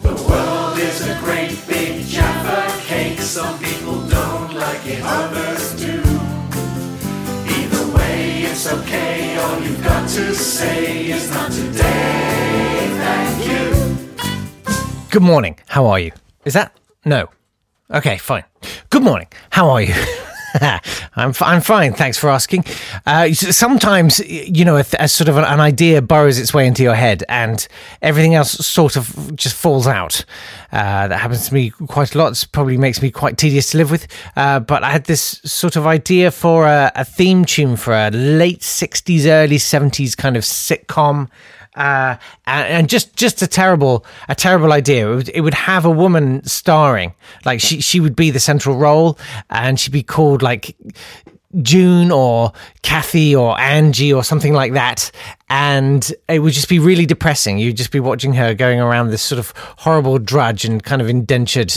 The world is a great big Jaffa cake. Some people don't like it, others do. Either way, it's okay. All you've got to say is not today. Thank you. Good morning. How are you? Is that no? Okay, fine. Good morning. How are you? I'm I'm fine. Thanks for asking. Uh, sometimes you know a, a sort of an, an idea burrows its way into your head, and everything else sort of just falls out. Uh, that happens to me quite a lot. It probably makes me quite tedious to live with. Uh, but I had this sort of idea for a, a theme tune for a late '60s, early '70s kind of sitcom uh, and, and just just a terrible a terrible idea. It would, it would have a woman starring, like she she would be the central role, and she'd be called like June or Kathy or Angie or something like that, and it would just be really depressing. You'd just be watching her going around this sort of horrible drudge and kind of indentured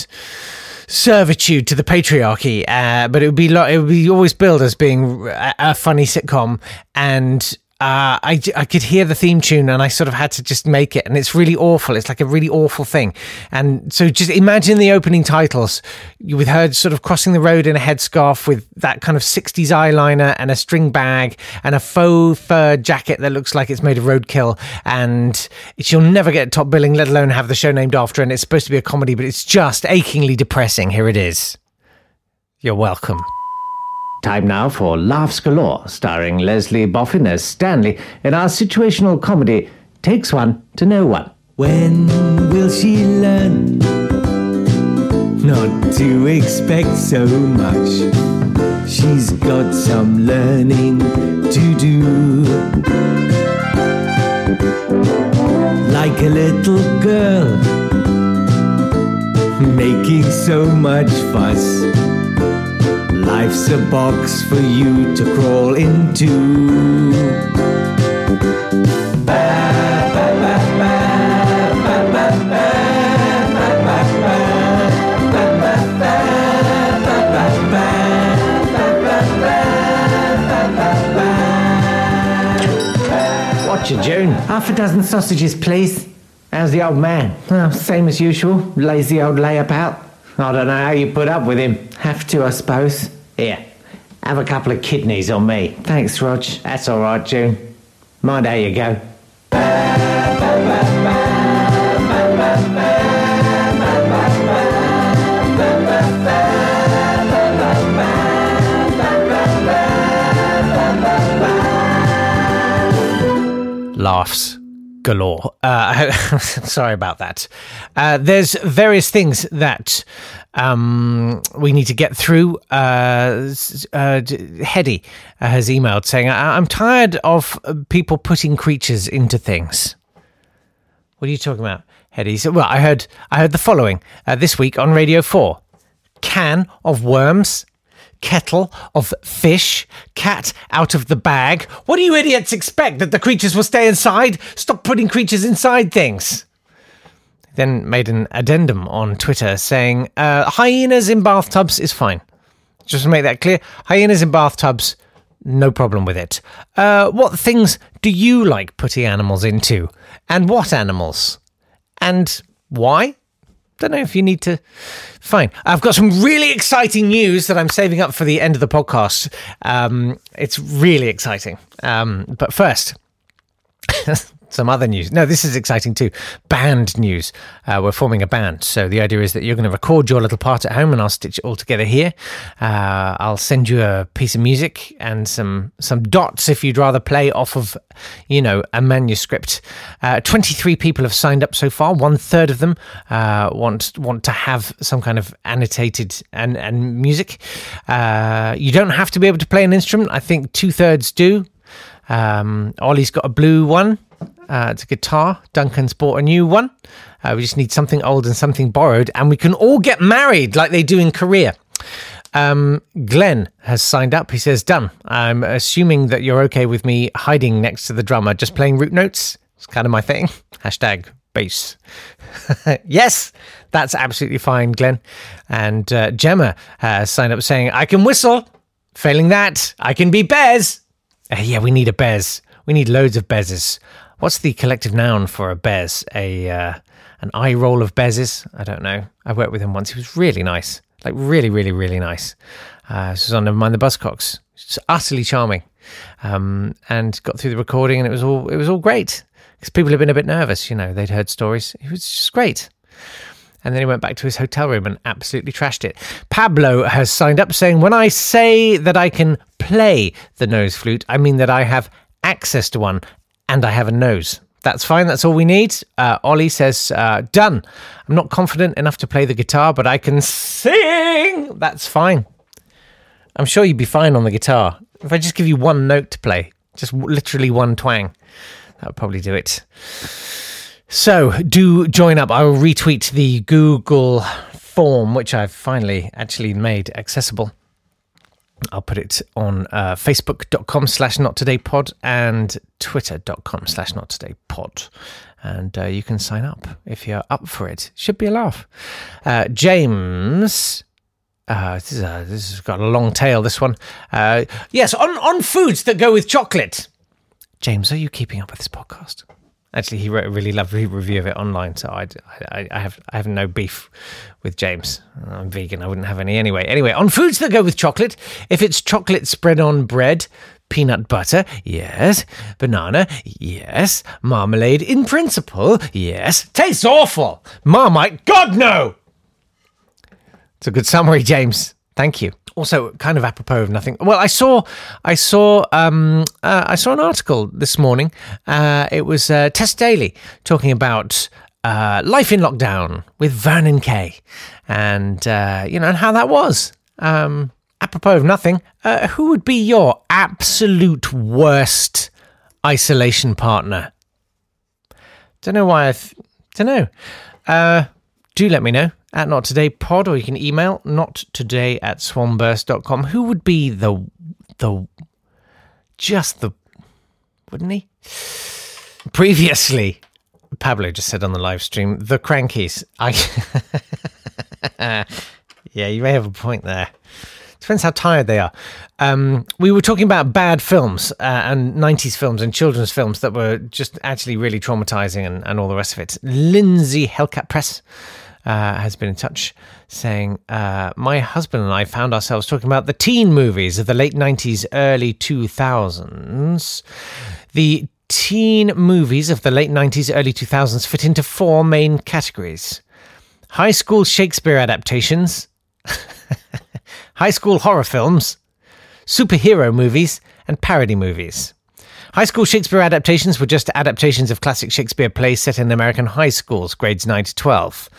servitude to the patriarchy. Uh, but it would be lo- it would be always billed as being a, a funny sitcom, and uh, I, I could hear the theme tune and I sort of had to just make it. And it's really awful. It's like a really awful thing. And so just imagine the opening titles with her sort of crossing the road in a headscarf with that kind of 60s eyeliner and a string bag and a faux fur jacket that looks like it's made of roadkill. And she'll never get top billing, let alone have the show named after. And it's supposed to be a comedy, but it's just achingly depressing. Here it is. You're welcome. Time now for Laughs Galore, starring Leslie Boffin as Stanley in our situational comedy Takes One to Know One. When will she learn not to expect so much? She's got some learning to do. Like a little girl, making so much fuss. Life's a box for you to crawl into. Watch it, June. Half a dozen sausages, please. How's the old man? Oh, same as usual. Lazy old layabout. I don't know how you put up with him. Have to, I suppose. Here, have a couple of kidneys on me. Thanks, Rog. That's all right, June. Mind how you go. laughs galore. Uh, sorry about that. Uh, there's various things that um, we need to get through. Uh, uh, has emailed saying, I- I'm tired of uh, people putting creatures into things. What are you talking about, Hedy? So, well, I heard, I heard the following uh, this week on Radio 4 can of worms kettle of fish, cat out of the bag. What do you idiots expect? That the creatures will stay inside? Stop putting creatures inside things. Then made an addendum on Twitter saying, uh, hyenas in bathtubs is fine. Just to make that clear, hyenas in bathtubs, no problem with it. Uh, what things do you like putting animals into? And what animals? And why? Don't know if you need to. Fine. I've got some really exciting news that I'm saving up for the end of the podcast. Um, it's really exciting. Um, but first, some other news. No, this is exciting too. Band news. Uh, we're forming a band. So the idea is that you're going to record your little part at home and I'll stitch it all together here. Uh, I'll send you a piece of music and some, some dots if you'd rather play off of, you know, a manuscript. Uh, 23 people have signed up so far. One third of them uh, want, want to have some kind of annotated and, and music. Uh, you don't have to be able to play an instrument. I think two thirds do. Um, Ollie's got a blue one. Uh, it's a guitar. Duncan's bought a new one. Uh, we just need something old and something borrowed, and we can all get married like they do in Korea. Um, Glenn has signed up. He says, Done. I'm assuming that you're okay with me hiding next to the drummer, just playing root notes. It's kind of my thing. Hashtag bass. yes, that's absolutely fine, Glenn. And uh, Gemma has signed up saying, I can whistle. Failing that, I can be Bez. Uh, yeah, we need a Bez. We need loads of Bezes. What's the collective noun for a Bez? A uh, an eye roll of Bezes? I don't know. I worked with him once. He was really nice, like really, really, really nice. Uh, this was on Never Mind the Buzzcocks. Just utterly charming, um, and got through the recording, and it was all it was all great because people had been a bit nervous. You know, they'd heard stories. It was just great. And then he went back to his hotel room and absolutely trashed it. Pablo has signed up saying, When I say that I can play the nose flute, I mean that I have access to one and I have a nose. That's fine. That's all we need. Uh, Ollie says, uh, Done. I'm not confident enough to play the guitar, but I can sing. That's fine. I'm sure you'd be fine on the guitar. If I just give you one note to play, just literally one twang, that would probably do it. So do join up. I will retweet the Google form, which I've finally actually made accessible. I'll put it on uh, facebook.com slash not today pod and twitter.com slash not today pod. And uh, you can sign up if you're up for it. Should be a laugh. Uh, James. Uh, this, is a, this has got a long tail, this one. Uh, yes, on, on foods that go with chocolate. James, are you keeping up with this podcast? Actually, he wrote a really lovely review of it online, so I'd, I, I have I have no beef with James. I'm vegan; I wouldn't have any anyway. Anyway, on foods that go with chocolate, if it's chocolate spread on bread, peanut butter, yes, banana, yes, marmalade in principle, yes, tastes awful. Marmite, God no. It's a good summary, James. Thank you. Also, kind of apropos of nothing. Well, I saw, I saw, um, uh, I saw an article this morning. Uh, it was uh, Tess Daly talking about uh, life in lockdown with Vernon Kay, and uh, you know, and how that was. Um, apropos of nothing, uh, who would be your absolute worst isolation partner? Don't know why I. Th- don't know. Uh, do let me know at not today pod or you can email not today at swanburst.com who would be the the just the wouldn't he previously pablo just said on the live stream the Krankies i yeah you may have a point there Depends how tired they are. Um, we were talking about bad films uh, and 90s films and children's films that were just actually really traumatizing and, and all the rest of it. Lindsay Hellcat Press uh, has been in touch saying, uh, My husband and I found ourselves talking about the teen movies of the late 90s, early 2000s. The teen movies of the late 90s, early 2000s fit into four main categories high school Shakespeare adaptations, high school horror films, superhero movies, and parody movies. High school Shakespeare adaptations were just adaptations of classic Shakespeare plays set in American high schools, grades 9 to 12.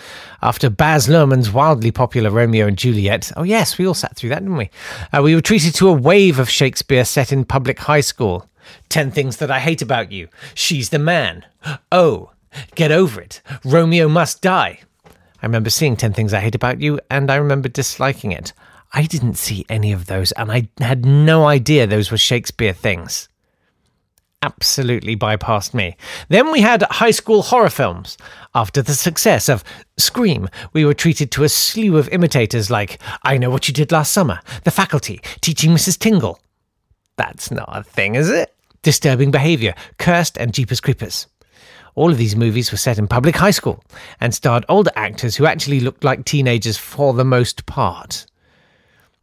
After Baz Luhrmann's wildly popular Romeo and Juliet, oh yes, we all sat through that, didn't we? Uh, we were treated to a wave of Shakespeare set in public high school. 10 Things That I Hate About You, She's the Man, Oh, Get Over It, Romeo Must Die. I remember seeing 10 Things I Hate About You, and I remember disliking it. I didn't see any of those, and I had no idea those were Shakespeare things. Absolutely bypassed me. Then we had high school horror films. After the success of Scream, we were treated to a slew of imitators like I Know What You Did Last Summer, The Faculty, Teaching Mrs. Tingle. That's not a thing, is it? Disturbing Behaviour, Cursed, and Jeepers Creepers. All of these movies were set in public high school and starred older actors who actually looked like teenagers for the most part.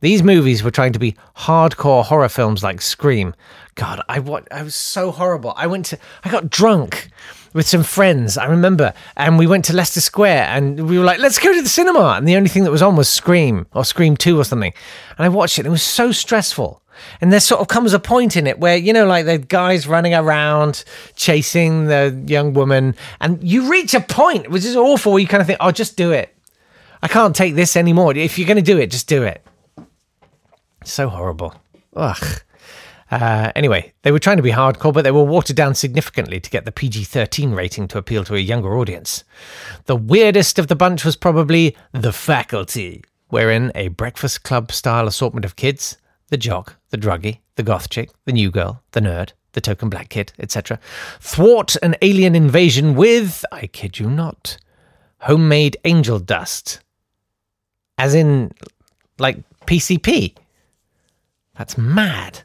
These movies were trying to be hardcore horror films like Scream. God, I I was so horrible. I went to I got drunk with some friends, I remember, and we went to Leicester Square and we were like, let's go to the cinema. And the only thing that was on was Scream or Scream 2 or something. And I watched it and it was so stressful. And there sort of comes a point in it where, you know, like the guy's running around chasing the young woman, and you reach a point, which is awful, where you kind of think, oh, just do it. I can't take this anymore. If you're going to do it, just do it. So horrible. Ugh. Uh, anyway, they were trying to be hardcore, but they were watered down significantly to get the PG 13 rating to appeal to a younger audience. The weirdest of the bunch was probably The Faculty, wherein a breakfast club style assortment of kids the jock, the druggie, the goth chick, the new girl, the nerd, the token black kid, etc. thwart an alien invasion with, I kid you not, homemade angel dust. As in, like PCP. That's mad.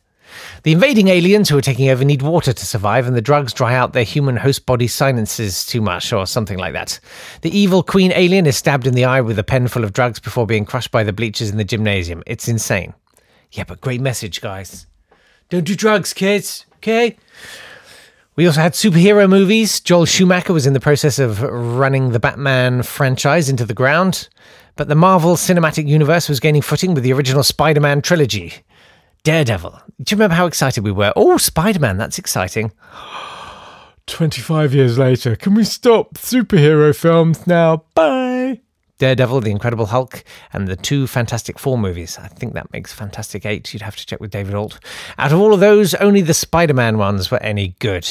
The invading aliens who are taking over need water to survive, and the drugs dry out their human host body sinuses too much, or something like that. The evil queen alien is stabbed in the eye with a pen full of drugs before being crushed by the bleachers in the gymnasium. It's insane. Yeah, but great message, guys. Don't do drugs, kids, okay? We also had superhero movies. Joel Schumacher was in the process of running the Batman franchise into the ground, but the Marvel Cinematic Universe was gaining footing with the original Spider Man trilogy. Daredevil. Do you remember how excited we were? Oh, Spider Man, that's exciting. 25 years later, can we stop superhero films now? Bye. Daredevil, The Incredible Hulk, and the two Fantastic Four movies. I think that makes Fantastic Eight. You'd have to check with David Alt. Out of all of those, only the Spider Man ones were any good.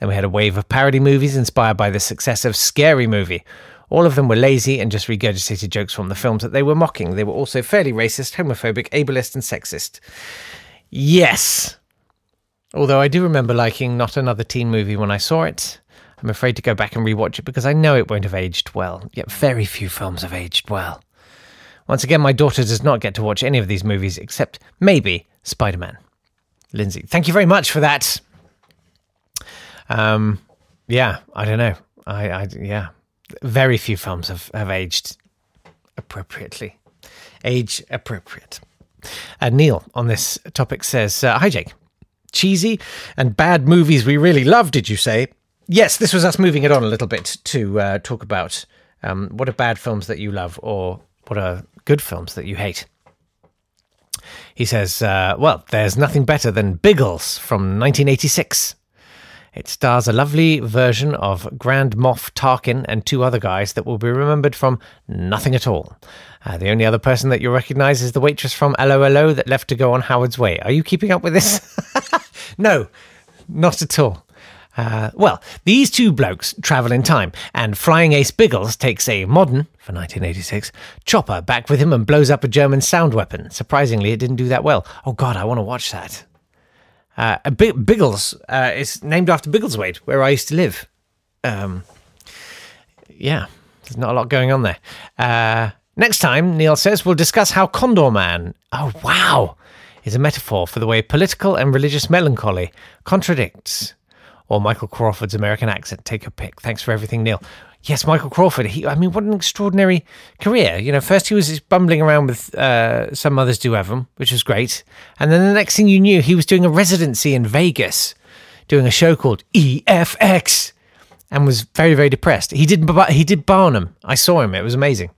Then we had a wave of parody movies inspired by the success of Scary Movie. All of them were lazy and just regurgitated jokes from the films that they were mocking. They were also fairly racist, homophobic, ableist, and sexist. Yes. Although I do remember liking Not Another Teen Movie when I saw it. I'm afraid to go back and rewatch it because I know it won't have aged well. Yet very few films have aged well. Once again, my daughter does not get to watch any of these movies except maybe Spider Man. Lindsay, thank you very much for that. Um, yeah, I don't know. I, I yeah, very few films have, have aged appropriately. Age appropriate. Uh, Neil on this topic says, uh, Hi, Jake. Cheesy and bad movies we really love, did you say? Yes, this was us moving it on a little bit to uh, talk about um, what are bad films that you love or what are good films that you hate. He says, uh, Well, there's nothing better than Biggles from 1986. It stars a lovely version of Grand Moff Tarkin and two other guys that will be remembered from nothing at all. Uh, the only other person that you'll recognize is the waitress from 'Allo 'Allo that left to go on Howard's Way. Are you keeping up with this? no, not at all. Uh, well, these two blokes travel in time, and Flying Ace Biggles takes a modern, for 1986, chopper back with him and blows up a German sound weapon. Surprisingly, it didn't do that well. Oh, God, I want to watch that. Uh, B- Biggles uh, is named after Biggleswade, where I used to live. Um, yeah, there's not a lot going on there. Uh, next time, Neil says, we'll discuss how Condorman, oh wow, is a metaphor for the way political and religious melancholy contradicts. Or Michael Crawford's American accent. Take a pick. Thanks for everything, Neil. Yes, Michael Crawford. He, I mean, what an extraordinary career. You know, first he was bumbling around with uh, Some Mothers Do Have 'Em, which was great. And then the next thing you knew, he was doing a residency in Vegas, doing a show called EFX, and was very, very depressed. He did, he did Barnum. I saw him. It was amazing.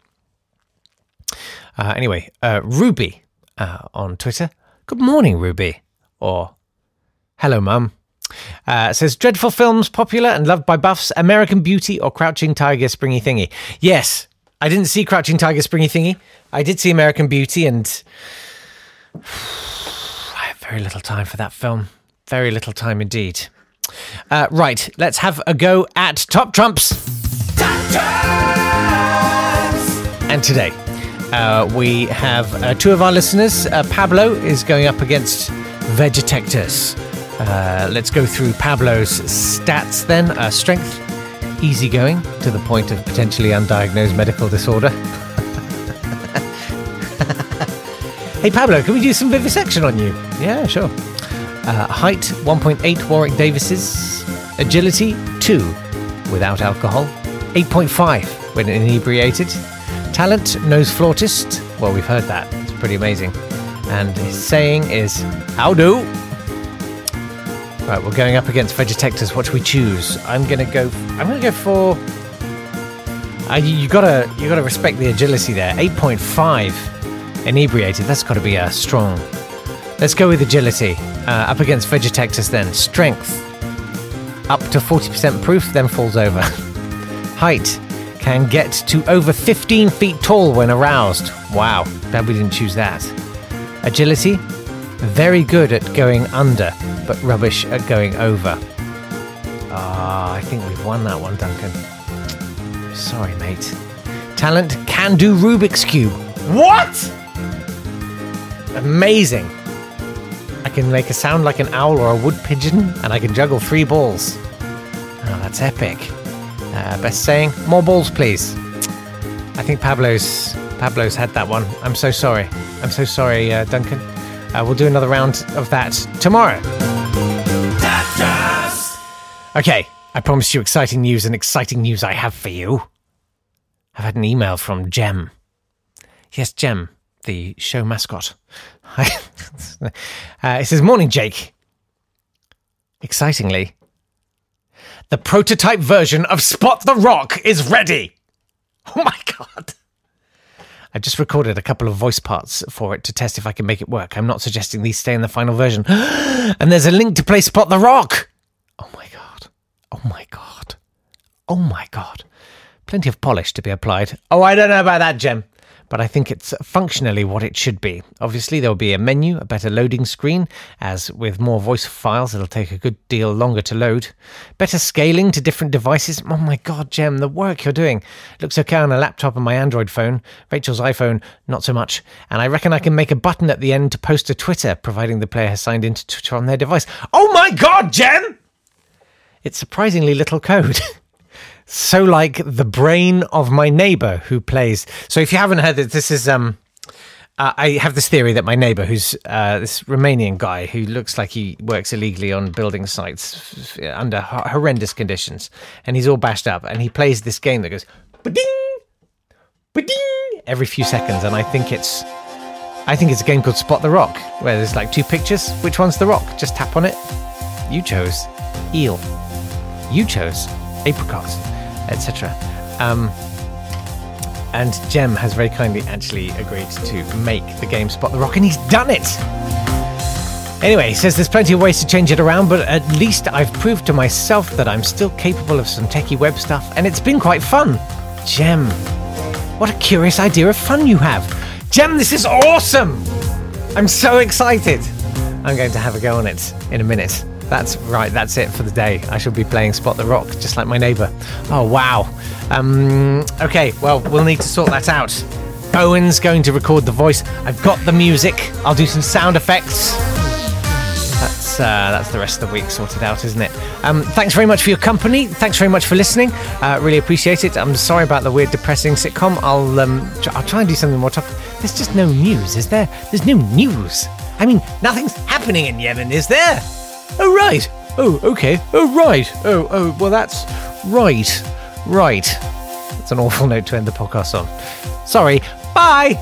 Uh, anyway, uh, Ruby uh, on Twitter. Good morning, Ruby. Or, hello, mum. Uh, says dreadful films popular and loved by buffs American Beauty or Crouching Tiger Springy Thingy. Yes, I didn't see Crouching Tiger Springy Thingy. I did see American Beauty, and I have very little time for that film. Very little time indeed. Uh, right, let's have a go at Top Trumps. And today, uh, we have uh, two of our listeners. Uh, Pablo is going up against Vegetectus. Uh, let's go through Pablo's stats then. Uh, strength, easygoing to the point of potentially undiagnosed medical disorder. hey Pablo, can we do some vivisection on you? Yeah, sure. Uh, height 1.8 Warwick Davis's. Agility 2 without alcohol. 8.5 when inebriated. Talent nose flautist. Well, we've heard that. It's pretty amazing. And his saying is, How do? Right, we're going up against Vegetectors. What do we choose? I'm gonna go. I'm gonna go for. Uh, you, you gotta, you gotta respect the agility there. 8.5 inebriated. That's got to be a strong. Let's go with agility. Uh, up against Vegetectors then. Strength. Up to 40% proof, then falls over. Height can get to over 15 feet tall when aroused. Wow, glad we didn't choose that. Agility, very good at going under, but rubbish at going over. Ah, I think we've won that one, Duncan. Sorry, mate. Talent can do Rubik's Cube. What? Amazing. I can make a sound like an owl or a wood pigeon, and I can juggle three balls. Oh, that's epic. Uh, best saying, more balls, please. I think Pablo's Pablo's had that one. I'm so sorry. I'm so sorry, uh, Duncan. Uh, we'll do another round of that tomorrow. Okay, I promised you exciting news, and exciting news I have for you. I've had an email from Jem. Yes, Jem, the show mascot. uh, it says, Morning, Jake. Excitingly, the prototype version of Spot the Rock is ready. Oh my god. I just recorded a couple of voice parts for it to test if I can make it work. I'm not suggesting these stay in the final version. and there's a link to play Spot the Rock. Oh my god. Oh my god. Oh my god. Plenty of polish to be applied. Oh, I don't know about that, Jem but I think it's functionally what it should be. Obviously, there will be a menu, a better loading screen, as with more voice files, it'll take a good deal longer to load. Better scaling to different devices. Oh my god, Jem, the work you're doing. Looks okay on a laptop and my Android phone. Rachel's iPhone, not so much. And I reckon I can make a button at the end to post to Twitter, providing the player has signed into Twitter on their device. Oh my god, Jem! It's surprisingly little code. so like the brain of my neighbor who plays. So if you haven't heard it, this is um. Uh, I have this theory that my neighbor, who's uh, this Romanian guy who looks like he works illegally on building sites under h- horrendous conditions, and he's all bashed up, and he plays this game that goes ba-ding, ba-ding every few seconds, and I think it's, I think it's a game called Spot the Rock, where there's like two pictures. Which one's the rock? Just tap on it. You chose eel. You chose apricot etc. Um, and Jem has very kindly actually agreed to make the game Spot the Rock, and he's done it! Anyway, he says there's plenty of ways to change it around, but at least I've proved to myself that I'm still capable of some techie web stuff, and it's been quite fun. Jem, what a curious idea of fun you have. Jem, this is awesome! I'm so excited! I'm going to have a go on it in a minute. That's right, that's it for the day. I shall be playing Spot the Rock, just like my neighbour. Oh, wow. Um, okay, well, we'll need to sort that out. Owen's going to record the voice. I've got the music. I'll do some sound effects. That's uh, that's the rest of the week sorted out, isn't it? Um, thanks very much for your company. Thanks very much for listening. Uh, really appreciate it. I'm sorry about the weird, depressing sitcom. I'll um, tr- I'll try and do something more tough. There's just no news, is there? There's no news. I mean, nothing's happening in Yemen, is there? Oh right. Oh okay. Oh right. Oh oh well that's right. Right. That's an awful note to end the podcast on. Sorry. Bye.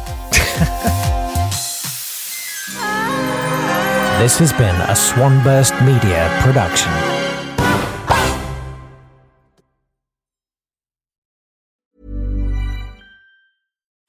This has been a Swanburst Media production.